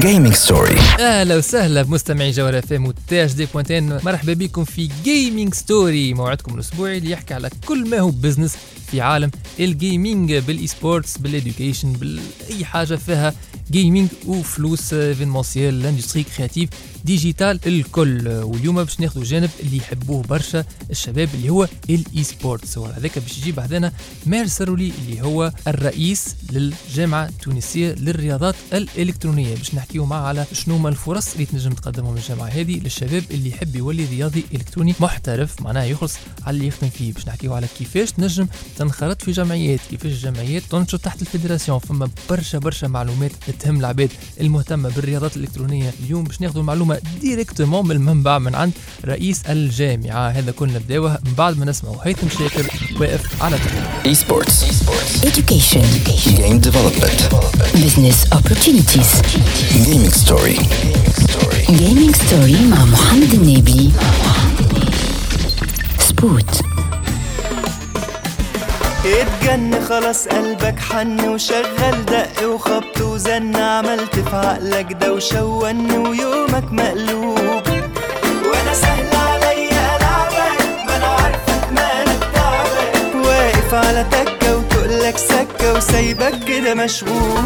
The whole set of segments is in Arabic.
Gaming Story أهلا وسهلا بمستمعي جوهر اف ام و THD point TN مرحبا بكم في Gaming Story موعدكم الأسبوعي اللي يحكي على كل ما هو business في عالم ال gaming بال e-sports بال education بأي حاجة فيها gaming وفلوس événementiel l'industrie créative digitale الكل. واليوم باش ناخذوا جانب اللي يحبوه برشا الشباب اللي هو ال e-sports وهذاك باش يجيب بعدنا ماهر سرولي اللي هو الرئيس للجامعة التونسية للرياضات الإلكترونية. باش نحكيو معاه على شنو هما الفرص اللي تنجم تقدمهم الجامعة هذه للشباب اللي يحب يولي رياضي إلكتروني محترف. معناها يخلص على اللي يخدم فيه. باش نحكيو على كيفاش تنجم تنخرط في جمعيات كيفاش الجمعيات تنشط تحت ال fédération فما برشا برشا معلومات تهم العباد المهتمة بالرياضات الإلكترونية اليوم باش ناخذوا معلومه directement من المنبع من عند رئيس الجامعة هذا كنا نبداوه من بعد ما نسمعوا هيثم شاكر واقف على e-sports Education. Game development Business opportunities. Gaming Story Gaming story مع محمد النبي. سبوت. اتجن خلاص قلبك حن وشغل دق وخبط وزن عملت في عقلك دوشة وون ويومك مقلوب. وأنا سهل عليا العبك ما أنا عارفك مالك تعبك. واقف على تكة وتقلك سكة وسايبك كده مشغول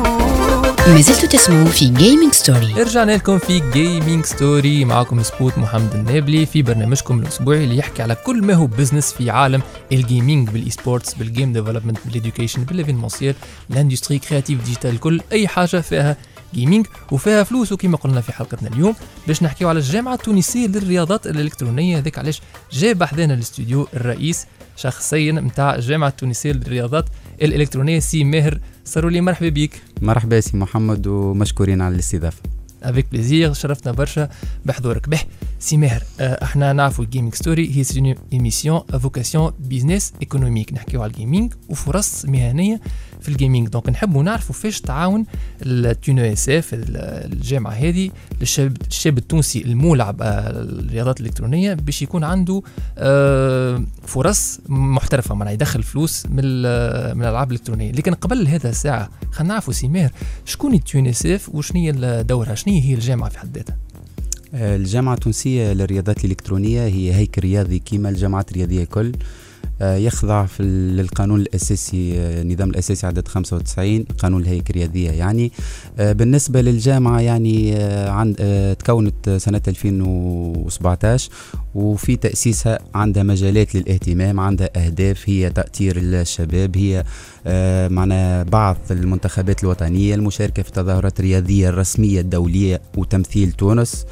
ما زلتوا تسمعوا في Gaming Story. رجعنا لكم في Gaming Story معكم سبوت محمد النابلي في برنامجكم الأسبوعي اللي يحكي على كل ما هو business في عالم الجيمنج بالاي سبورتس بالجيم ديفلوبمنت بالاديوكيشن بالايفينمونسيال الاندستري كرياتيف ديجيتال الكل أي حاجة فيها gaming وفيها فلوس وكما قلنا في حلقتنا اليوم باش نحكيو على الجامعة التونسية للرياضات الإلكترونية. هذاك علاش جاب حدانا الاستوديو الرئيس شخصيا نتاع الجامعة التونسية للرياضات الإلكترونية سي ماهر. سرولي مرحبا بك. مرحبا سي محمد ومشكورين على الاستضافة. avec plaisir شرفتنا برشا بحضورك باهي سي ماهر آه، إحنا نعرفوا ال Gaming Story هي c'est émission à vocation business économique. نحكيو على ال gaming وفرص مهنية في ال gaming donc نحبوا نعرفوا فاش تعاون ال TunESF الجامعة هذه للشاب الشاب التونسي المولع بالرياضات الإلكترونية باش يكون عنده آه، فرص محترفة. معناها يدخل فلوس من من الألعاب الإلكترونية. لكن قبل هذا الساعة خلينا نعرفوا سي ماهر شكون ال TunESF وشنو هي دورها شنو هي الجامعة في حد ذاتها؟ آه، الجامعة التونسية للرياضات الإلكترونية هي هيكل رياضي كيما الجامعات الرياضية الكل. آه، يخضع في للقانون الأساسي آه، النظام الأساسي عدد 95 قانون الهيكل الرياضية يعني. بالنسبة للجامعة يعني عند تكونت سنة 2017 وفي تأسيسها عندها مجالات للاهتمام عندها أهداف هي تأطير الشباب هي معنا بعض المنتخبات الوطنية المشاركة في التظاهرات الرياضية الرسمية الدولية وتمثيل تونس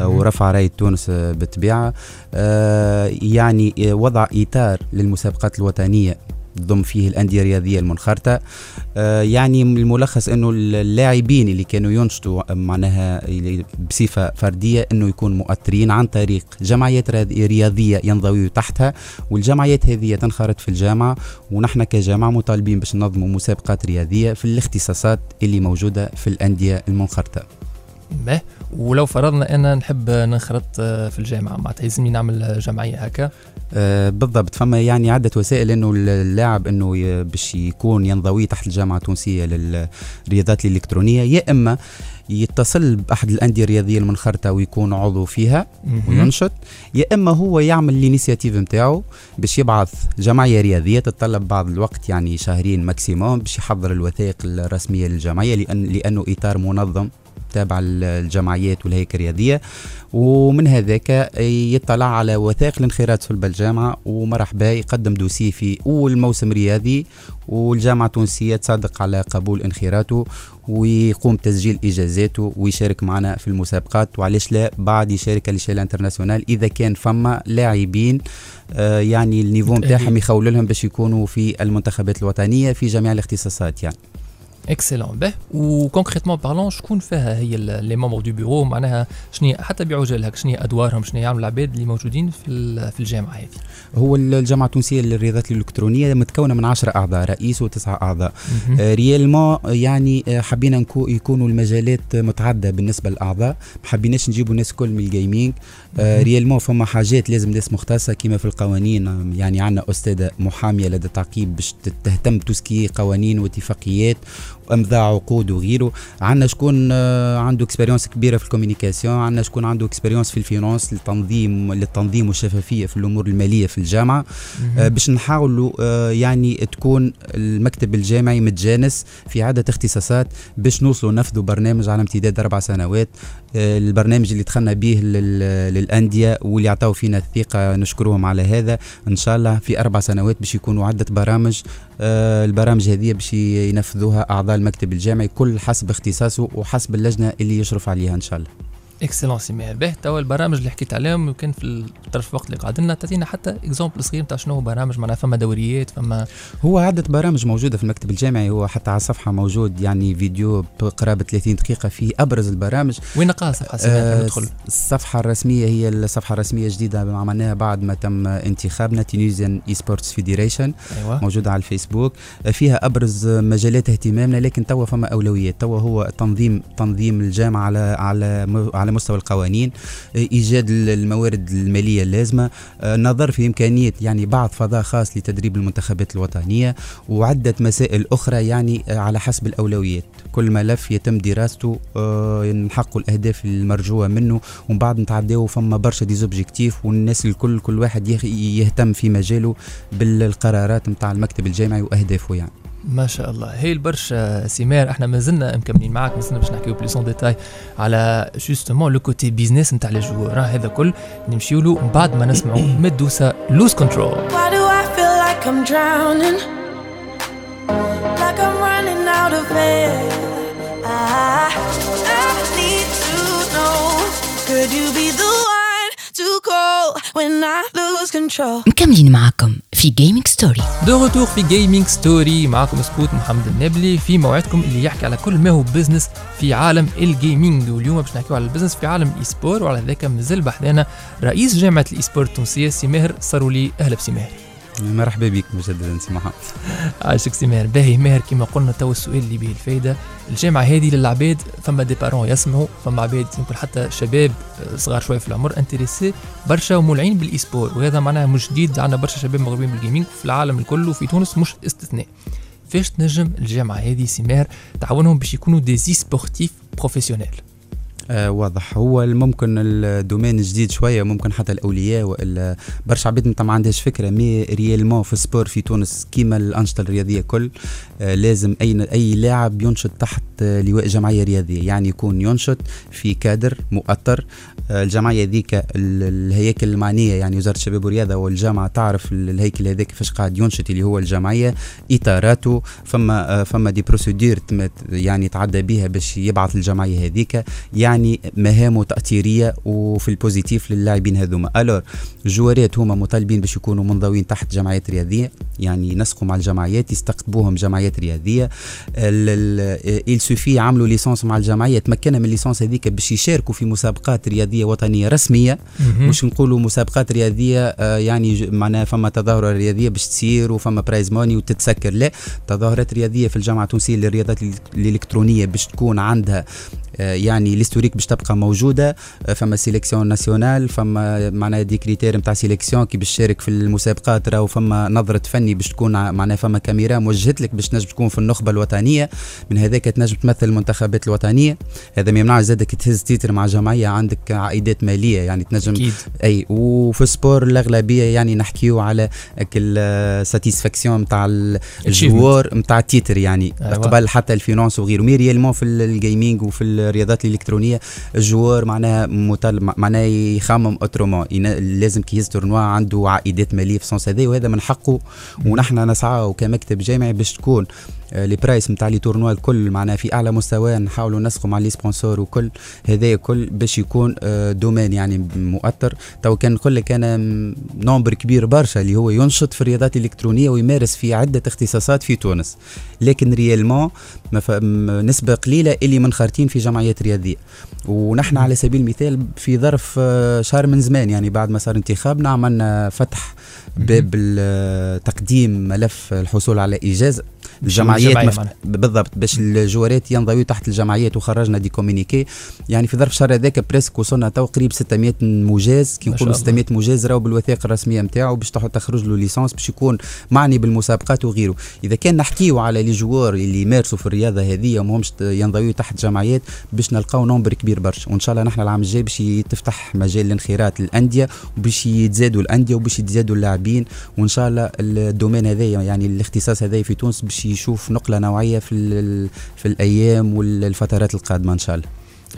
آه، ورفع راية تونس آه، بالطبيعة آه، يعني آه، وضع إطار للمسابقات الوطنية ضم فيه الأندية الرياضية المنخرطة. آه، يعني الملخص أنه اللاعبين اللي كانوا ينشطوا معناها اللي بصفة فردية أنه يكون مؤثرين عن طريق جمعيات رياض- رياضية ينضوي تحتها. والجمعيات هذه تنخرط في الجامعة ونحن كجامعة مطالبين باش ننظموا مسابقات رياضية في الاختصاصات اللي موجودة في الأندية المنخرطة. ما ولو فرضنا أنا نحب ننخرط آه، في الجامعة معناتها يلزمني نعمل جمعية هكا. آه، بالضبط فما يعني عدة وسائل إنه اللاعب إنه باش يكون ينضوي تحت الجامعة التونسية للرياضات الإلكترونية يا إما يتصل بأحد الأندية الرياضية المنخرطة ويكون عضو فيها. وينشط يا إما هو يعمل ال initiative نتاعو باش يبعث جمعية رياضية تتطلب بعض الوقت يعني شهرين maximum باش يحضر الوثائق الرسمية للجمعية لأن لأنه إطار منظم تابع الجمعيات والهيكل الرياضية. ومن هذاك يطلع على وثائق الانخراط في الجامعة ومرحبا يقدم dossier في أول موسم رياضي. والجامعة التونسية تصدق على قبول انخراطه. ويقوم تسجيل إجازاته. ويشارك معنا في المسابقات. وعلاش لا؟ بعد يشارك على échelle internationale إذا كان فما لاعبين آه يعني ال niveau نتاعهم يخول لهم باش يكونوا في المنتخبات الوطنية في جميع الاختصاصات يعني. Excellent باهي و concrètement parlant شكون فيها هي les membres du bureau معناها شنو حتى بعجالة هكا شنو أدوارهم شنو يعملوا العباد اللي موجودين في في الجامعة هذه؟ هو الجامعة التونسية للرياضات الإلكترونية متكونة من 10 أعضاء رئيس وتسعة أعضاء. آه، réellement يعني آه، حبينا يكونوا المجالات متعددة بالنسبة للأعضاء. ما حبيناش نجيبوا الناس كل من ال gaming آه،. réellement فما حاجات لازم ناس مختصة كما في القوانين. يعني عندنا أستاذة محامية لدى التعقيب باش تهتم ب tout ce qui قوانين واتفاقيات. امضاء عقود وغيره. عندنا شكون آه، عنده expérience كبيرة في ال communication عندنا شكون عنده expérience في ال finance للتنظيم للتنظيم والشفافية في الأمور المالية في الجامعة. آه، باش نحاولوا آه، يعني تكون المكتب الجامعي متجانس في عده اختصاصات باش نوصلوا نفذوا برنامج على امتداد أربع سنوات. آه، البرنامج اللي دخلنا به لل- للأندية واللي عطاو فينا الثقة نشكرهم على هذا. إن شاء الله في أربع سنوات باش يكونوا عدة برامج البرامج هذه باش ينفذوها أعضاء المكتب الجامعي كل حسب اختصاصه وحسب اللجنة اللي يشرف عليها إن شاء الله. Excellent سي ماهر باهي توا البرامج اللي حكيت عليهم يمكن في الطرف الوقت اللي قاعد لنا تعطينا حتى exemple صغير نتاع شنو هو برامج معناها فما دوريات فما هو عدة برامج موجودة في المكتب الجامعي هو حتى على الصفحة موجود يعني فيديو بقرابة 30 دقيقة فيه أبرز البرامج. وين نقاها صفحة سي ماهر آه، ندخل. الصفحة الرسمية هي الصفحة الرسمية الجديدة عملناها بعد ما تم انتخابنا Tunisian E-sports Federation أيوه. موجودة على الفيسبوك. آه، فيها أبرز مجالات اهتمامنا لكن توا فما أولويات. توا هو تنظيم تنظيم الجامعة على على م- على مستوى القوانين آه، إيجاد ال- الموارد المالية اللازمة آه، نظر في إمكانية يعني بعض فضاء خاص لتدريب المنتخبات الوطنية وعدة مسائل أخرى يعني آه، على حسب الأولويات. كل ملف يتم دراسته آه، نحققوا الأهداف المرجوة منه ومن بعد نتعداو فما برشا des objectifs والناس الكل كل واحد يهتم في مجاله بالقرارات نتاع المكتب الجامعي وأهدافه يعني. ما شاء الله هي برشا سي ماهر إحنا مازلنا مكملين معاك مازلنا باش نحكيو plus en détail على جوستومون لو كوتي بيزنس نتاع لي جوور هذا كل نمشيو له من بعد ما نسمعوا مدوسا لوز كنترول Why do I feel like I'm drowning? Like I'm running out of air. I, I need to know. Could you be the one to call when I lose control? مكملين معاكم في جيمنج ستوري دو روتور في جيمنج ستوري معكم سكوت محمد النبلي في موعدكم اللي يحكي على كل ما هو بزنس في عالم ال gaming واليوم باش نحكيو على ال business في عالم ال e-sport وعلى ذاك مازال بحذانا رئيس جامعة ال e-sport التونسية سي ماهر صارولي أهلا بسي ماهر. مرحبا بك مجددا سي محمد. عاشق سي ماهر. باهي ماهر كما قلنا تو السؤال اللي به الفايدة. الجامعة هذه للعباد فما des parents يسمعوا فما عباد يمكن حتى شباب آه، صغار شوية في العمر intéressés برشا ومولعين بال e-sport وهذا معناها مش جديد عندنا برشا شباب مغرمين بال gaming في العالم الكل وفي تونس مش استثناء. فاش تنجم الجامعة هذه سي ماهر تعاونهم باش يكونوا des sportifs professionnels آه واضح. هو ممكن ال domaine جديد شوية ممكن حتى الأولياء والا برشا عباد أنت ما عندهاش فكرة. mais réellement في ال sport في تونس كيما الأنشطة الرياضية كل آه لازم أي أي لاعب ينشط تحت آه لواء جمعية رياضية. يعني يكون ينشط في كادر مؤطر آه الجمعية ذيك ال- الهياكل المعنية. يعني وزارة الشباب والرياضة والجامعة تعرف ال- الهيكل هذاك كيفاش قاعد ينشط اللي هو الجمعية إطاراته فما آه فما des procédures يعني يتعدى بها باش يبعث الجمعية هذيك. يعني مهامه تأطيرية وفي ال positif للاعبين هذوما. alors الجوارات هما مطالبين باش يكونوا منضوين تحت جمعيات رياضية يعني ينسقوا مع الجمعيات يستقطبوهم جمعيات رياضية. il suffit يعملوا licence مع الجمعية تمكنها من ال licence هذيك باش يشاركوا في مسابقات رياضية وطنية رسمية. مش نقولوا مسابقات رياضية آه، يعني معناها فما تظاهرة رياضية باش تصير وفما prize money وتتسكر. لا تظاهرات رياضية في الجامعة التونسية للرياضات الإلكترونية باش تكون عندها يعني l'historique باش تبقى موجودة آه، فما sélection nationale فما معناها des critères نتاع sélection كي باش تشارك في المسابقات راهو فما نظرة فني باش تكون معناها فما كاميرا موجهت لك باش تنجم تكون في النخبة الوطنية. من هذاك تنجم تمثل المنتخبات الوطنية. هذا ما يمنعش زادك تهز titre مع جمعية عندك عائدات مالية يعني تنجم أكيد. أي وفي ال sport الأغلبية يعني نحكيو على ال satisfaction نتاع ال joueur نتاع ال titre يعني. أيوة. قبل حتى ال finance وغيره. mais réellement في ال gaming وفي الرياضات الإلكترونية ال joueur معناها مطالب معناها يخمم autrement لازم كي يهز tournoi عنده عائدات مالية في ال sens هذا وهذا من حقه ونحن نسعى كمكتب جامعي باش تكون. les prize نتاع les tournois الكل معناها في أعلى مستوى نحاولوا نسقوا مع les sponsors وكل هذا كل باش يكون آه، domaine يعني مؤثر. تو كان نقول لك أنا nombre كبير برشا اللي هو ينشط في الرياضات الإلكترونية ويمارس في عدة اختصاصات في تونس. لكن réellement نسبة قليلة اللي منخرطين في جمعيات رياضية. ونحن على سبيل المثال في ظرف آه، شهر من زمان يعني بعد ما صار انتخابنا عملنا فتح باب تقديم ملف الحصول على اجازه الجمعيات الجمعية مف... معناها. بالضبط باش الجوارات ينضويوا تحت الجمعيات وخرجنا des communiqués يعني في ظرف شهر هذاك presque وصلنا تو قريب 600 مجاز كي نقولوا الله. 600 مجاز راهو بالوثائق الرسمية نتاعو باش تخرج له licence باش يكون معني بالمسابقات وغيره إذا كان نحكيو على les joueurs اللي يمارسوا في الرياضة هذه وماهمش ينضويوا تحت جمعيات باش نلقاو nombre كبير برشا وإن شاء الله نحن العام الجاي باش تفتح مجال الانخراط للانديه وباش يتزادوا الأندية وباش يتزادوا اللاعبين وإن شاء الله ال domaine هذا يعني الاختصاص هذا في تونس باش يشوف نقلة نوعية في في الأيام والفترات القادمة إن شاء الله.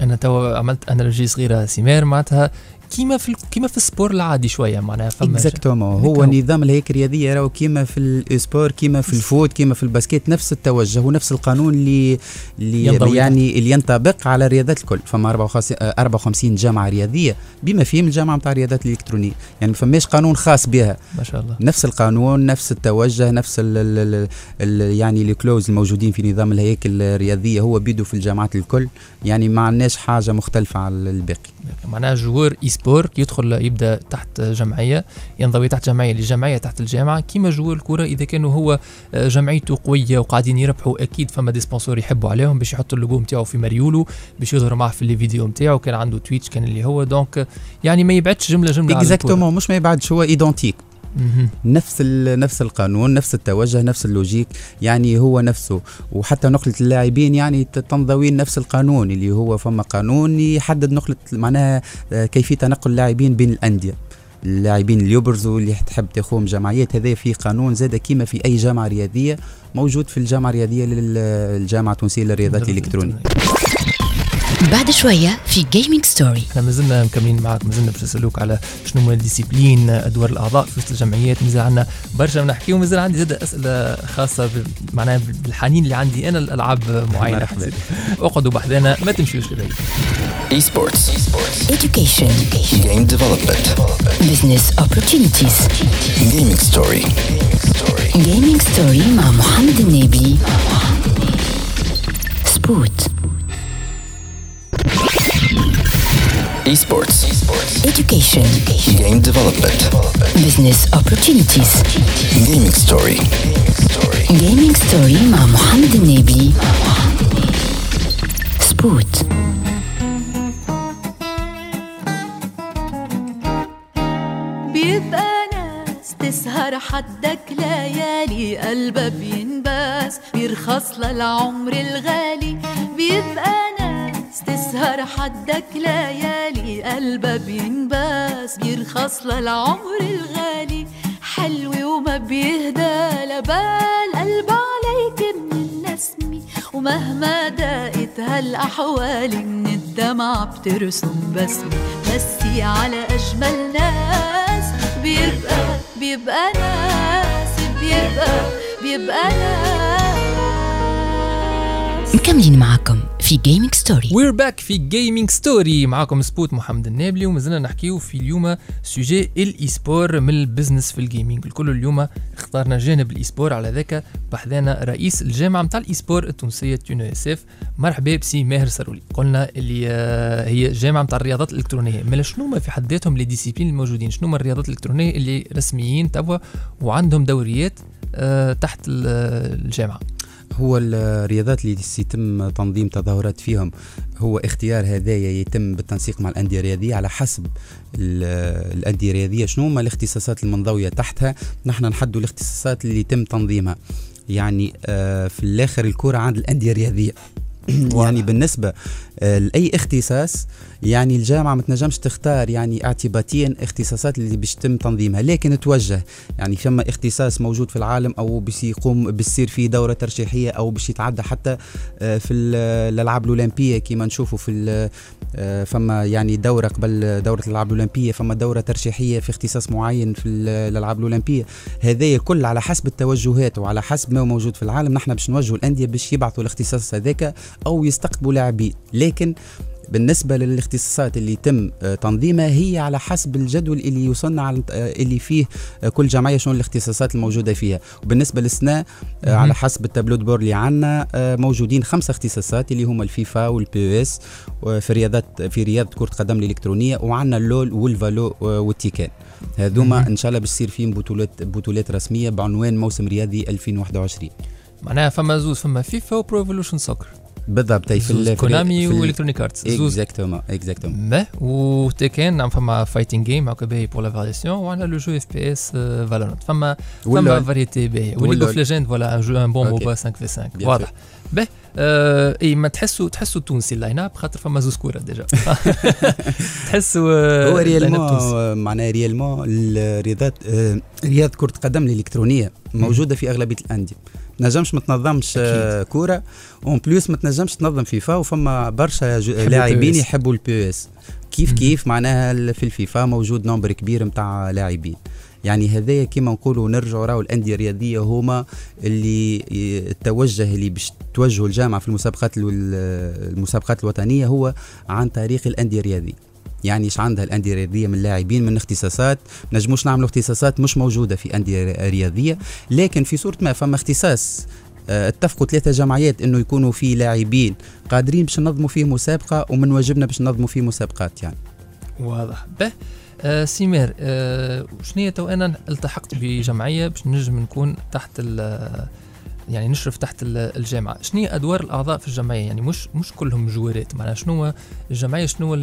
أنا توا عملت analogie صغيرة سيمار معناتها كيما في كيما في ال sport العادي شوية معناها فما exactement. هو هيك هو. نظام الهياكل الرياضية راهو كيما في ال sport كيما في ال foot كيما في ال basket نفس التوجه ونفس القانون اللي اللي يعني اللي ينطبق على الرياضات الكل. فما 54 آه، 54 جامعة رياضية بما فيهم الجامعة نتاع الرياضات الإلكترونية. يعني ما فماش قانون خاص بها. ما شاء الله. نفس القانون نفس التوجه نفس ال ال ال يعني ال clauses الموجودين في نظام الهيكل الرياضية هو بيدو في الجامعات الكل. يعني ما عندناش حاجة مختلفة على الباقي. معناها joueur e-sport يدخل يبدأ تحت جمعية ينضوي تحت جمعية لجمعية تحت الجامعة كيما joueur الكرة إذا كانوا هو آه، جمعيته قوية وقاعدين يربحوا أكيد فما des sponsors يحبوا عليهم باش يحطوا اللوجو نتاعو في مريولو باش يظهر معه في الفيديو نتاعو كان عنده تويتش كان اللي هو donc يعني ما يبعدش جملة جملة. exactement مش ما يبعدش هو identique. نفس نفس القانون نفس التوجه نفس ال logique يعني هو نفسه. وحتى نقلة اللاعبين يعني تنضوي نفس القانون اللي هو فما قانون يحدد نقلة معناها آه، كيفية تنقل اللاعبين بين الأندية. اللاعبين اللي يبرزوا اللي تحب تاخذهم جمعيات هذا في قانون زاد كيما في أي جامعة رياضية موجود في الجامعة الرياضية للجامعه التونسية للرياضات الإلكترونية. بعد شوية في gaming story إحنا مازلنا مكملين معاك مازلنا باش نسألوك على شنو هما الديسيبلين أدوار الأعضاء في وسط الجمعيات مازال عندنا برشا نحكيو مازال عندي زاد أسئلة خاصة ب- معناها بالحنين اللي عندي أنا الالعاب. حسيت. أقعدوا بحذانا ما تمشيوش لبعيد Esports. education Game development. business opportunities Gaming story. gaming story مع محمد النبي سبوت Esports. education Game development. business opportunities Gaming story. gaming story مع محمد النبي سبوت بيبقى ناس تسهر حدك ليالي قلبها بينباس بيرخص للعمر الغالي بيبقى تسهر حدك ليالي قلبها بينباس بيرخص للعمر الغالي. حلو وما بيهدى لبال قلب عليك من النسمة ومهما دقت هالأحوال من الدمع بترسم بسمة بسي على أجمل ناس. بيبقى بيبقى ناس بيبقى بيبقى ناس. مكملين معكم في Gaming Story we're back في Gaming Story معاكم سبوت محمد النابلي ومازلنا نحكيو في اليوم sujet ال e-sport من ال business في ال gaming الكل اليوم اختارنا جانب ال e-sport على ذاك بحذانا رئيس الجامعة نتاع ال e-sport التونسية TUNESF مرحبا بسي ماهر سرولي. قلنا اللي آه، هي جامعة نتاع الرياضات الإلكترونية. مالا شنو ما في حد ذاتهم les disciplines الموجودين؟ شنو ما الرياضات الإلكترونية اللي رسميين توا وعندهم دوريات آه، تحت ال- الجامعة؟ هو الرياضات اللي يتم تنظيم تظاهرات فيهم هو اختيار هدايا يتم بالتنسيق مع الأندية الرياضية على حسب ال- الأندية الرياضية شنو هما الاختصاصات المنضوية تحتها. نحن نحدوا الاختصاصات اللي يتم تنظيمها. يعني آه، في الآخر الكرة عند الأندية الرياضية. يعني بالنسبة آه، لأي اختصاص يعني الجامعة ما تنجمش تختار يعني اعتباطيا اختصاصات اللي باش يتم تنظيمها لكن توجه. يعني فما اختصاص موجود في العالم أو باش يقوم بيصير فيه دورة ترشيحية أو باش يتعدى حتى آه، في ال- الالعاب الأولمبية كما نشوفوا في آه، فما يعني دورة قبل دورة الألعاب الأولمبية فما دورة ترشيحية في اختصاص معين في ال- الالعاب الأولمبية. هذايا كل على حسب التوجهات وعلى حسب ما هو موجود في العالم نحن باش نوجهوا الأندية باش يبعثوا الاختصاص هذاك أو يستقطبوا لاعبين لكن بالنسبة للاختصاصات اللي يتم آه، تنظيمها هي على حسب الجدول اللي على آه، اللي فيه آه، كل جمعية شنو الاختصاصات الموجودة فيها. وبالنسبة مهم. على حسب ال tableau de bord اللي عندنا موجودين خمسه اختصاصات اللي هما ال FIFA وال PES في رياضات في رياضة كرة قدم الإلكترونية وعندنا ال LoL وال Valo وال Tekken هذوما. إن شاء الله باش يصير فيهم بطولات بطولات رسمية بعنوان موسم رياضي 2021 معناها فما زوز فما FIFA و Pro Evolution Soccer. بالضبط في ال- Konami و Electronic Arts. زوز. exactement exactement. ما و Tekken نعم فما fighting game هكا باهي pour la variation وعندنا le jeu FPS Valorant فما فما. variété باهية. و League. of Legends voilà un jeu un bon. MOBA 5 في 5 Bien واضح آه إي ما تحسوا تحسوا تونسي ال line-up خاطر فما زوز كورة déjà. تحسوا آه، هو ال line-up تونسي. réellement معناها réellement الرياضات آه، رياض كرة قدم الإلكترونية موجودة في أغلبية الأندية. ما تنجمش ما تنظمش آه، كورة. en plus ما تنجمش تنظم فيفا وفما برشا لاعبين. يحبوا ال PES كيف. كيف؟ معناها في الفيفا موجود nombre كبير نتاع لاعبين. يعني هذايا كيما نقولوا نرجعوا راهو الأندية الرياضية هما اللي التوجه اللي باش توجهوا الجامعة في المسابقات المسابقات الوطنية هو عن طريق الأندية الرياضية. يعني إيش عندها الأندية الرياضية من لاعبين من اختصاصات نجموش نعملوا اختصاصات مش موجودة في أندية رياضية. لكن في صورة ما فما اختصاص آه، اتفقوا ثلاثة جمعيات إنه يكونوا في لاعبين قادرين باش ننظموا فيه مسابقة ومن واجبنا باش ننظموا فيه مسابقات يعني. واضح. به آه سي ماهر آه شنو تو أنا التحقت بجمعية باش نجم نكون تحت يعني نشرف تحت ال- الجامعة. شنو أدوار الأعضاء في الجمعية؟ يعني مش مش كلهم جوارات معناها شنو الجمعية؟ شنو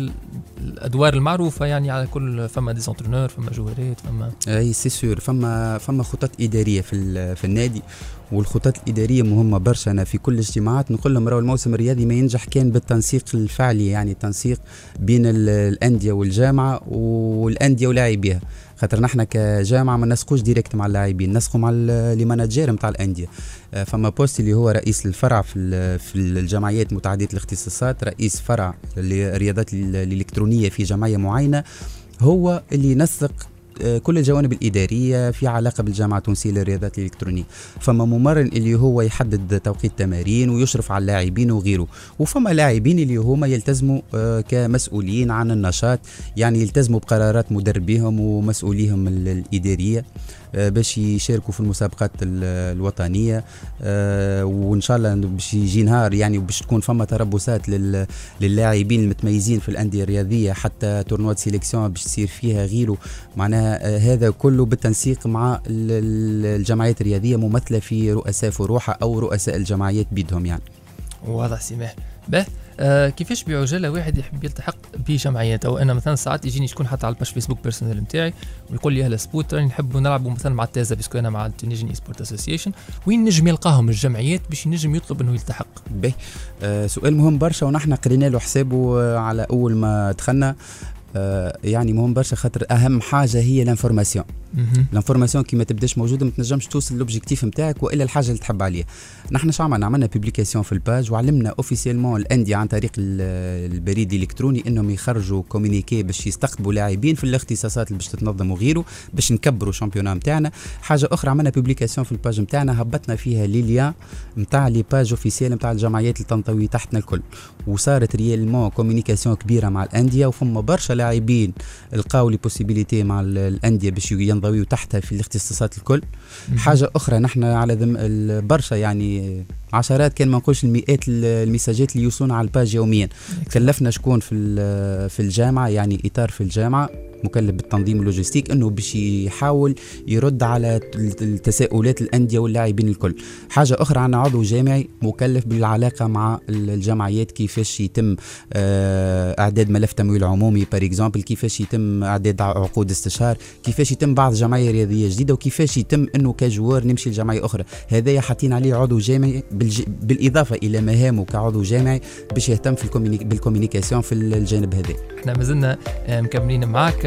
الأدوار المعروفة يعني على كل فما des entraîneurs فما جوارات فما أي c'est sûr فما فما خطط إدارية في في النادي والخطط الإدارية مهمة برشا. أنا في كل الاجتماعات نقول لهم راهو الموسم الرياضي ما ينجح كان بالتنسيق الفعلي يعني التنسيق بين ال- الأندية والجامعة والأندية ولاعبيها. خاطر نحن كجامعة ما نسقوش direct مع اللاعبين نسقوا مع les managers نتاع الأندية. آه، فما poste اللي هو رئيس الفرع في في الجمعيات متعددة الاختصاصات رئيس فرع الرياضات ال- الإلكترونية في جمعية معينة هو اللي ينسق كل الجوانب الإدارية في علاقة بالجامعة التونسية للرياضات الإلكترونية. فما ممرن اللي هو يحدد توقيت تمارين ويشرف على اللاعبين وغيره. وفما لاعبين اللي هما يلتزموا آه، كمسؤولين عن النشاط يعني يلتزموا بقرارات مدربيهم ومسؤوليهم ال- الإدارية. آه، باش يشاركوا في المسابقات ال- الوطنية. آه، وإن شاء الله باش يجي نهار يعني وباش تكون فما تربصات لل- للاعبين المتميزين في الأندية الرياضية حتى تورنوات sélection باش تصير فيها غيره معناها آه، هذا كله بالتنسيق مع ال- ال- الجمعيات الرياضية ممثلة في رؤساء فروعها أو رؤساء الجمعيات بيدهم يعني. واضح سماح به آه كيفاش بعجاله واحد يحب يلتحق بجمعيات أو أنا مثلا ساعات يجيني شكون حتى على ال page Facebook personnelle نتاعي ويقول لي أهلا سبوت راني نحبوا نلعبوا مثلا مع التازا parce que أنا مع ال Tunisian Sport Association. وين نجم يلقاهم الجمعيات باش ينجم يطلب إنه يلتحق؟ به آه سؤال مهم برشا ونحن قرينا له حسابه آه، على أول ما دخلنا. يعني مهم برشا خاطر أهم حاجة هي ال information مهم. ال information كي ما تبداش موجودة ما تنجمش توصل l'objectif نتاعك وإلا الحاجة اللي تحب عليها. نحن شو عملنا؟ عملنا publication في ال page وعلمنا officiellement الأندية عن طريق ال- البريد الإلكتروني إنهم يخرجوا communiqué باش يستقطبوا لاعبين في الاختصاصات اللي باش تتنظم وغيره باش نكبروا ال championnat نتاعنا حاجة أخرى عملنا publication في ال page نتاعنا هبطنا فيها les liens نتاع les pages officielles نتاع الجمعيات اللي تنطوي تحتنا الكل. وصارت réellement communication كبيرة مع الأندية وفما برشا لاعبين لقاو les possibilités مع ال- الأندية باش ينضويوا تحتها في الاختصاصات الكل. مهم. حاجة أخرى نحن على ذم برشا يعني عشرات كان ما نقولش المئات ال- المساجات اللي يوصلون على ال page يوميا. كلفنا شكون في في الجامعة يعني إطار في الجامعة. مكلف بالتنظيم ال logistique انه باش يحاول يرد على الت- التساؤلات الاندية واللاعبين الكل. حاجة أخرى عندنا عضو جامعي مكلف بالعلاقة مع ال- الجمعيات كيفاش يتم آه، اعداد ملف تمويل عمومي par exemple كيفاش يتم اعداد عقود استشهار كيفاش يتم بعض جمعية رياضية جديدة وكيفاش يتم انه ك joueur نمشي لجمعية أخرى. هذايا حاطين عليه عضو جامعي بالج... بالإضافة إلى مهامه كعضو جامعي باش يهتم في ال communic... بال communication في الجانب هذا. إحنا مازلنا آه، مكملين معاك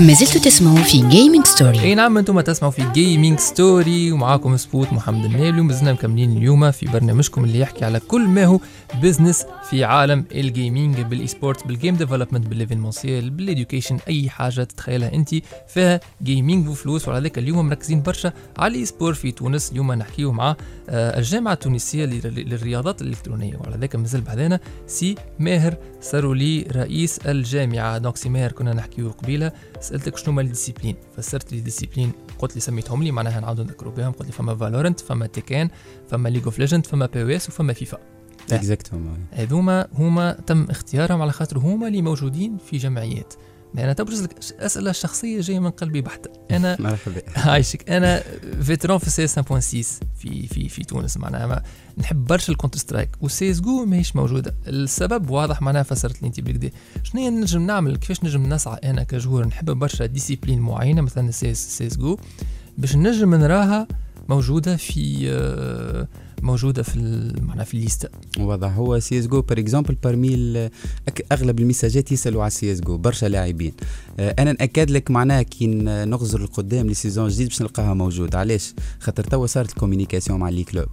ما زلتوا تسمعوا في جيمنج ستوري أي نعم أنتم تسمعوا في Gaming Story ومعاكم سبوت محمد النابلي ومازلنا مكملين اليوم في برنامجكم اللي يحكي على كل ما هو بزنس في عالم الجيمنج بالاي سبورت بالجيم ديفلوبمنت بالايفينمونسيال بالاديوكيشن أي حاجة تتخيلها انت. فيها gaming وفلوس وعلى ذلك اليوم مركزين برشا على ال e-sport في تونس. اليوم نحكيو مع آه، الجامعة التونسية لل- للرياضات الإلكترونية. وعلى ذلك مازال بعدنا سي ماهر سارولي رئيس الجامعة. donc سي ماهر كنا نحكيو قبيلة سألتك شنو هما ال disciplines فسرت لي disciplines قلت لي سميتهم لي. معناها نعاودو نذكروا بهم. قلت لي فما Valorant فما Tekken فما League of Legends فما PES وفما FIFA exactement هذوما هما تم اختيارهم على خاطر هما اللي موجودين في جمعيات. أنا تبرز لك أسئلة شخصية جاية من قلبي بحتة. أنا مرحبا عايشك. أنا vétéran في CS 1.6 في في في تونس. معناها ما نحب برشا ال Counter-Strike و CS:GO ماهيش موجودة. السبب واضح معناها فسرت لي أنت بالكدا. شنو نجم نعمل؟ كيفاش نجم نسعى أنا كجهور نحب برشا discipline معينة مثلا سيس سيس جو باش نجم نراها موجودة في آه، موجودة في معناها في الليسته واضح. هو CS GO par exemple parmi أغلب ال messages يسألوا على CS GO برشا لاعبين. آه، أنا نأكد لك معناها كي نغزر القدام la saison جديد باش نلقاها موجود علاش؟ خاطر توا صارت ال communication مع les clubs.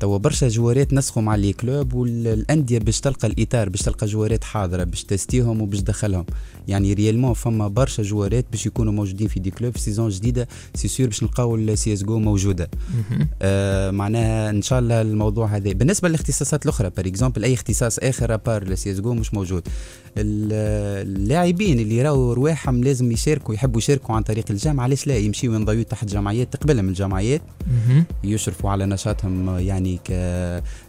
توا برشا جوارات نسخوا مع les clubs والأندية باش تلقى الإطار باش تلقى جوارات حاضرة باش تستيهم وباش تدخلهم. يعني réellement فما برشا جوارات باش يكونوا موجودين في des clubs في saison جديدة c'est sûr باش نلقاو ال CS GO موجودة. آه معناها إن شاء الله الموضوع هذا. بالنسبة للاختصاصات الأخرى par exemple أي اختصاص آخر à part ال CS GO مش موجود. ال- اللاعبين اللي راهو رواحهم لازم يشاركوا يحبوا يشاركوا عن طريق الجامعة علاش لا؟ يمشيوا ينضويوا تحت جمعيات تقبلهم الجمعيات. يشرفوا على نشاطهم يعني ك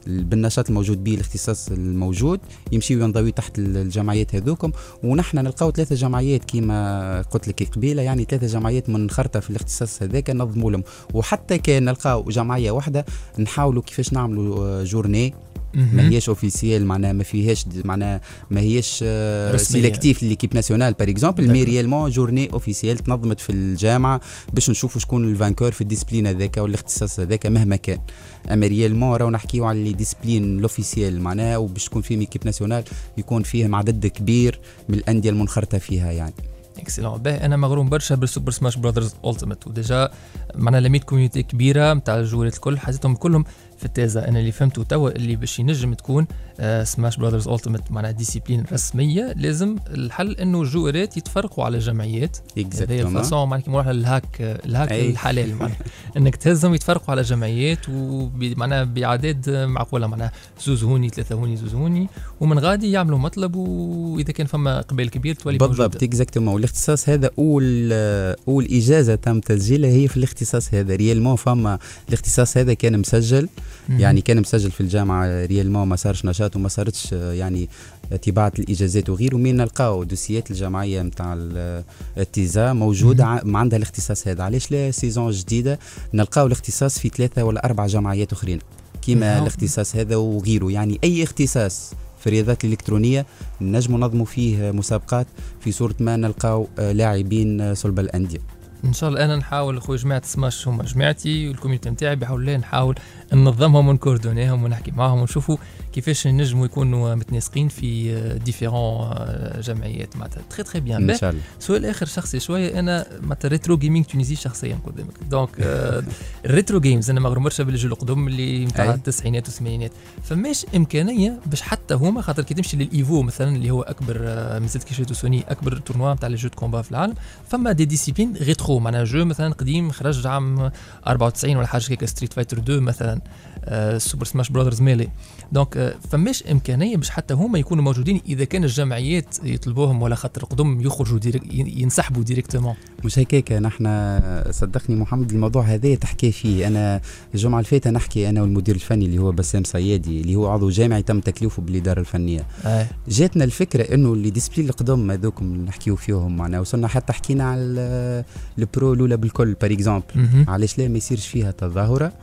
بالنشاط الموجود به الاختصاص الموجود. يمشيوا ينضويوا تحت الجمعيات هذوكم. ونحن نلقاو ثلاثة جمعيات كيما قلت لك قبيلة يعني ثلاثة جمعيات منخرطة في الاختصاص هذاك نظموا لهم. وحتى كان نلقاو جمعية واحدة نحاولوا كيفاش نعملوا آه، journée ما. هيش officielle معناها ما فيهاش معناها ما هيش. sélective l'équipe nationale par exemple mais. réellement journée officielle تنظمت في الجامعة باش نشوفوا شكون ال vainqueur في ال discipline هذاك ولا الاختصاص هذاك مهما كان أما réellement راهو نحكيو على les disciplines officielles معناها وباش تكون فيهم équipe nationale يكون فيهم عدد كبير من الأندية المنخرطة فيها يعني excellent باهي أنا مغروم برشا بال Super Smash Brothers Ultimate و déjà معناها لميت community كبيرة نتاع الجوالات الكل حسيتهم كلهم في التازة. أنا اللي فهمته توا اللي باش ينجم تكون Smash Brothers Ultimate معناها discipline رسمية لازم الحل إنه الجوالات يتفرقوا على جمعيات هذه ال façon معناها كيما نروح للهاك الهاك. الحلال معناها. إنك تهزهم يتفرقوا على جمعيات ومعناها باعداد معقولة معناها زوز هوني ثلاثة هوني زوز هوني. ومن غادي يعملوا مطلب وإذا كان فما قبائل كبير تولي بالضبط. exactement والاختصاص هذا أول أول إجازة تم تسجيلها هي في الاختصاص هذا. réellement فما الاختصاص هذا كان مسجل. يعني كان مسجل في الجامعة réellement ما صارش نشاط. وما صارتش آه، يعني طباعة الإجازات وغيره من نلقاو دوسيات الجمعية نتاع التيزا موجودة ما عندها الاختصاص هذا. علاش لا saison جديدة؟ نلقاو الاختصاص في ثلاثة ولا أربع جمعيات أخرين. كيما. الاختصاص هذا وغيره. يعني أي اختصاص في الرياضات الإلكترونية نجموا ننظموا فيه مسابقات. في صورة ما نلقاو آه، لاعبين آه، صلب الأندية. إن شاء الله أنا نحاول خويا جماعة سماش هما جماعتي وال community نتاعي بحاول الله نحاول ننظمهم ونكوردونيهم ونحكي معاهم ونشوفوا كيفاش نجموا يكونوا متناسقين في différentes جمعيات. معناتها très très bien إن شاء الله. سؤال آخر شخصي شوية أنا معناتها Retro Gaming Tunisie شخصيا قدامك. donc آه، ال retro games أنا مغروم برشا بال jeux القدم اللي نتاع. التسعينات والثمانينات. فماش إمكانية باش حتى هما خاطر كي تمشي لل EVO مثلا اللي هو أكبر آه، مازالت كي شريتو سوني أكبر tournoi نتاع les jeux combat في العالم. فما des disciplines rétro معناها jeu مثلا قديم خرج عام 94 ولا حاجة هكا Street Fighter 2 مثلا. Super Smash Brothers Melee. donc فماش إمكانية باش حتى هما يكونوا موجودين إذا كان الجمعيات يطلبوهم ولا خاطر قدم يخرجوا direct ينسحبوا directement مش هيك نحن صدقني محمد الموضوع هذا تحكي فيه. أنا الجمعة اللي فاتت نحكي أنا والمدير الفني اللي هو بسام صيادي اللي هو عضو جامعي تم تكليفه بالإدارة الفنية. آه. جاتنا الفكرة إنه les disciplines القدم هذوكم نحكيو فيهم معنا وصلنا حتى حكينا على ال- البرو الأولى بالكل par exemple مهم. علاش لا ما يصيرش فيها تظاهرة؟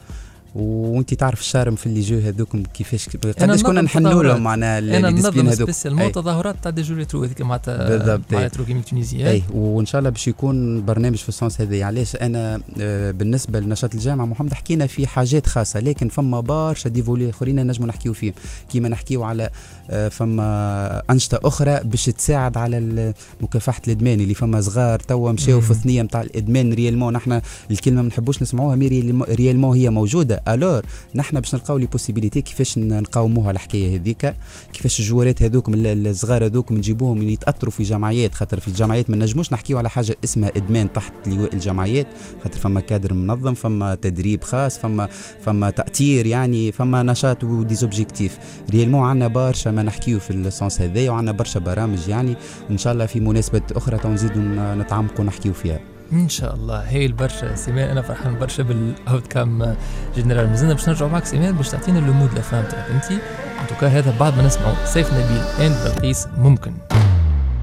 وانت تعرف ال charme في les jeux هذوكم كيفاش قداش كنا نحنوا. لهم معنا أنا ننظم هذوك spécialement. تظاهرات تاع des jeux rétro هذيك معناتها بالضبط، مع. Retro Gaming Tunisie أي وإن شاء الله باش يكون برنامج في ال sens هذا علاش أنا آه، بالنسبة لنشاط الجامعة محمد حكينا في حاجات خاصة لكن فما برشا des volets آخرين نجموا نحكيو فيهم كيما نحكيو على آه، فما أنشطة أخرى باش تساعد على مكافحة الإدمان اللي فما صغار توا مشاو في مم. ثنيه نتاع الإدمان réellement نحن الكلمة ما نحبوش نسمعوها mais réellement هي موجودة alors نحن باش نلقاو les possibilités كيفاش نقاوموها الحكاية هذيك كيفاش الجوارات هذوك من الصغار هذوك نجيبوهم يتأطروا في جمعيات خاطر في الجمعيات ما نجموش نحكيو على حاجة اسمها إدمان تحت لواء الجمعيات خاطر فما كادر منظم فما تدريب خاص فما فما تأطير يعني فما نشاط و des objectifs réellement عندنا برشا ما نحكيو في ال sens هذايا وعندنا برشا برامج يعني. إن شاء الله في مناسبات أخرى تنزيدوا نتعمقوا نحكيو فيها. إن شاء الله. هايل برشا سيمان أنا فرحان برشا بال outcome général. مازلنا باش نرجعوا معك سيمان باش تعطينا ال mot de la fin تاعك انت. en tout cas هذا بعد ما نسمعوا سيف نبيل and بلقيس ممكن.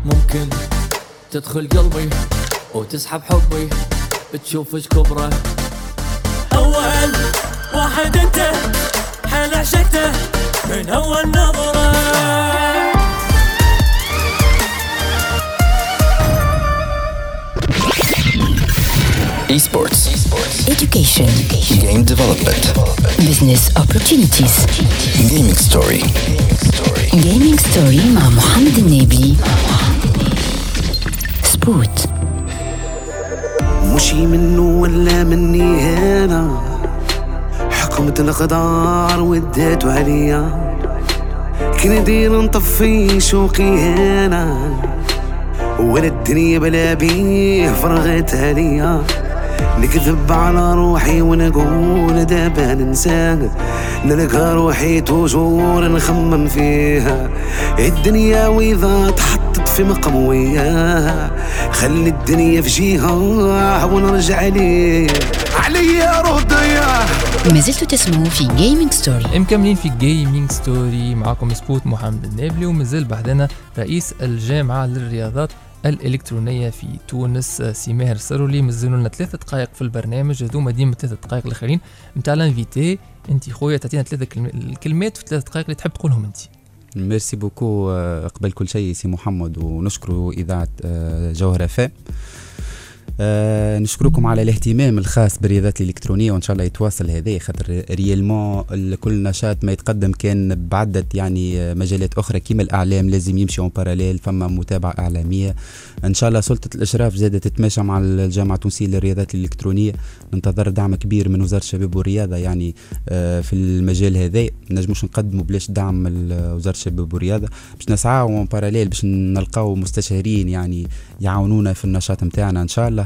ممكن تدخل قلبي وتسحب حبي تشوف إيش كبره. أول واحد أنت حال عشقته من أول نظرة. Esports. Education. Game development. Business opportunities. Gaming story. Gaming story مع محمد النبي. سبوت. مشي منه ولا مني هنا حكمت القدر وديته عليا كي ندير نطفي شوقي هنا ولا الدنيا بلا بيه فرغتها ليا نكذب على روحي ونقول دابا ننساها نلقى روحي toujours نخمم فيها. الدنيا وإذا تحطت في مقام وياها. خلي الدنيا في جهة ونرجع ليه عليا رضيا ما زلتوا تسمعوا في Gaming Story مكملين في Gaming Story معكم سبوت محمد النابلي ومازال بعدنا رئيس الجامعة للرياضات الإلكترونية في تونس. سي ماهر سرولي مازالوا لنا ثلاثة دقائق في البرنامج. هذوما ديما ثلاثة دقائق الآخرين. نتاع ال invité أنت خويا تعطينا ثلاثة كلم- الكلمات في ثلاثة دقائق اللي تحب تقولهم أنت. merci beaucoup آه، قبل كل شيء سي محمد ونشكر إذاعة آه، جوهرة FM آه نشكركم على الاهتمام الخاص بالرياضات الإلكترونية وإن شاء الله يتواصل هذا خاطر réellement كل نشاط ما يتقدم كان بعدة يعني مجالات أخرى كيما الإعلام لازم يمشي en parallèle فما متابعة إعلامية. إن شاء الله سلطة الأشراف زادت تتماشى مع الجامعة التونسية للرياضات الإلكترونية. ننتظر دعم كبير من وزارة الشباب والرياضة يعني آه، في المجال هذا. نجموش نقدموا بلاش دعم وزارة الشباب والرياضة. باش نسعاو en parallèle باش نلقاو مستشارين يعني يعاونونا في النشاط نتاعنا إن شاء الله.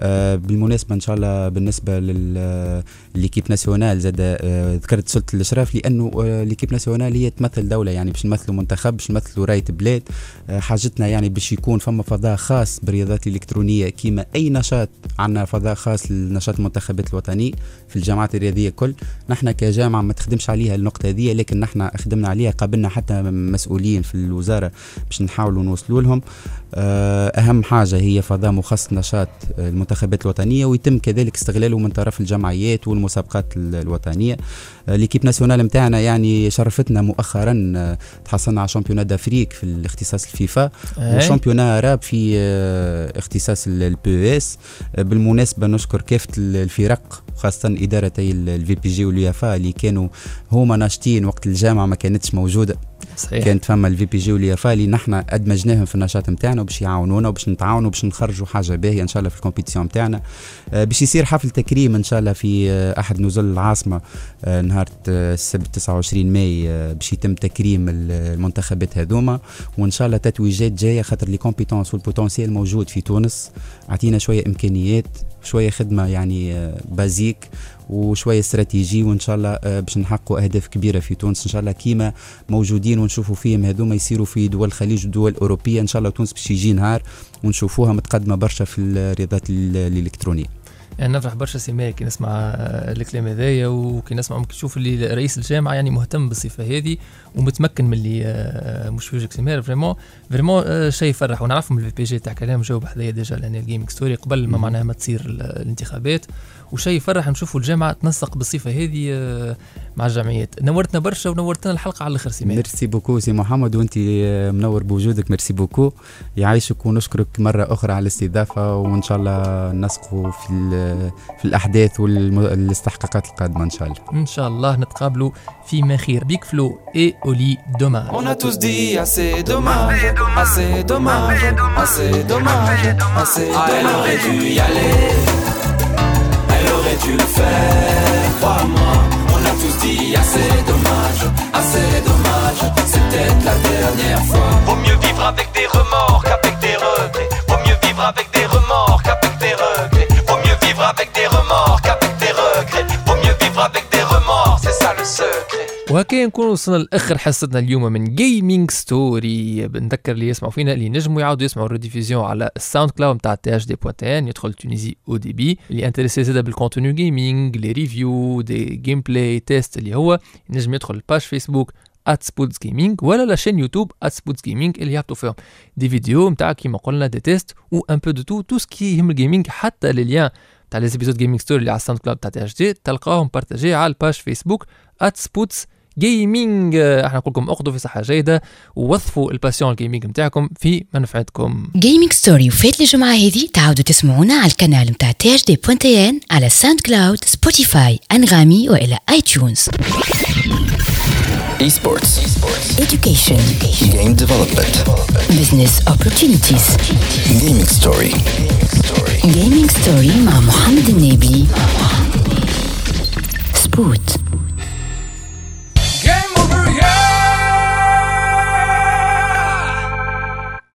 آه، بالمناسبة إن شاء الله بالنسبة ل l'équipe nationale زاد آه، ذكرت سلطه الإشراف لأنه آه، l'équipe nationale هي تمثل دولة يعني باش نمثلوا منتخب باش نمثلوا راية بلاد. حاجتنا يعني باش يكون فما فضاء خاص بالرياضات الإلكترونية كيما أي نشاط عندنا فضاء خاص لنشاط المنتخبات الوطني في الجامعات الرياضية كل نحن كجامعة ما تخدمش عليها النقطة هذه لكن نحن خدمنا عليها قابلنا حتى مسؤولين في الوزارة باش نحاولوا نوصلوا لهم. آه، أهم حاجة هي فضاء مخصص نشاط المنتخبات الوطنية ويتم كذلك استغلاله من طرف الجمعيات والمسابقات ال- الوطنية. آه، ليكيب ناسيونال نتاعنا يعني شرفتنا مؤخرا آه، تحصلنا على championnat d'Afrique في الاختصاص الفيفا. أي. و championnat arabe في آه، اختصاص ال PES بالمناسبة نشكر كافة ال- الفرق خاصة إدارتي ال VPG واليافا اللي كانوا هما ناشطين وقت الجامعة ما كانتش موجودة. صحيح. كانت فما ال VPG واليافا اللي نحن أدمجناهم في النشاط نتاعنا وباش يعاونونا وباش نتعاونوا باش نخرجوا حاجة باهية إن شاء الله في ال compétitions نتاعنا آه، باش يصير حفل تكريم إن شاء الله في آه، أحد نزل العاصمة. آه، نهار آه، السبت 29 ماي آه، باش يتم تكريم ال- المنتخبات هذوما. وإن شاء الله تتويجات جاية خاطر les compétences و ال potentiel موجود في تونس. أعطينا شوية إمكانيات شوية خدمة يعني آه، basique وشويه استراتيجي. وإن شاء الله آه، باش نحققوا أهداف كبيرة في تونس. إن شاء الله كيما موجودين ونشوفوا فيهم هذوما يصيروا في دول الخليج ودول أوروبية. إن شاء الله تونس باش يجي نهار ونشوفوها متقدمة برشا في الرياضات ال- الإلكترونية. يعني نفرح برشا سي ماهر كي نسمع آه، الكلام هذايا وكي نسمع ممكن تشوف اللي رئيس الجامعة يعني مهتم بالصفة هذه ومتمكن من اللي آه، مش وجهك سي ماهر vraiment vraiment آه، شيء يفرح ونعرف من ال VPG تاع كلام جاوب حذايا déjà لأن ال Gaming Story قبل ما معناها ما تصير ال- الانتخابات. وشيء يفرح نشوفوا الجامعة تنسق بالصفة هذه آه، مع الجمعيات. نورتنا برشا ونورتنا الحلقة على الآخر سي ماهر merci beaucoup سي محمد وانت آه، منور بوجودك. merci beaucoup. يعيشك ونشكرك مرة أخرى على الاستضافة وإن شاء الله نسقوا في في الأحداث والاستحقاقات القادمة إن شاء الله. إن شاء الله نتقابلوا فيما خير بيك فلو اي اولي دوماج On a tous dit assez dommage, assez dommage, assez dommage, assez dommage. elle aurait dû y aller, elle aurait dû le faire, crois-moi. tous dit assez dommage, assez dommage, c'est peut-être la dernière fois. Vaut mieux vivre avec des remords qu'avec des regrets. Vaut mieux vivre avec des remords qu'avec des regrets. Vaut mieux vivre avec des remords وهكا نكون وصلنا لآخر حصتنا اليوم من Gaming Story بنذكر اللي يسمعوا فينا اللي نجموا يعاودوا يسمعوا ال rediffusion على ال SoundCloud نتاع THD point يدخل تونيزي et puis اللي intéressé زاده بال contenu gaming les reviews des gameplay tests اللي هو. ينجم يدخل ال page Facebook ات سبوتس gaming ولا la chaîne YouTube ات سبوتس gaming اللي يحطوا فيهم des vidéos نتاع كيما قلنا des tests و un peu de tout tout ce qui يهم ال gaming حتى les liens تاع les épisodes Gaming Story اللي على ال SoundCloud تاع THD تلقاهم partagés على ال page Facebook ات سبوتس gaming إحنا نقول لكم اخذوا في صحة جيدة ووظفوا ال passion ال gaming نتاعكم في منفعتكم. Gaming Story وفات الجمعة هذه تعاودوا تسمعونا على القناة متاع THD point TN على SoundCloud Spotify أنغامي وإلى iTunes Esports. education Game development. business opportunities Gaming story. gaming story مع محمد النبي سبوت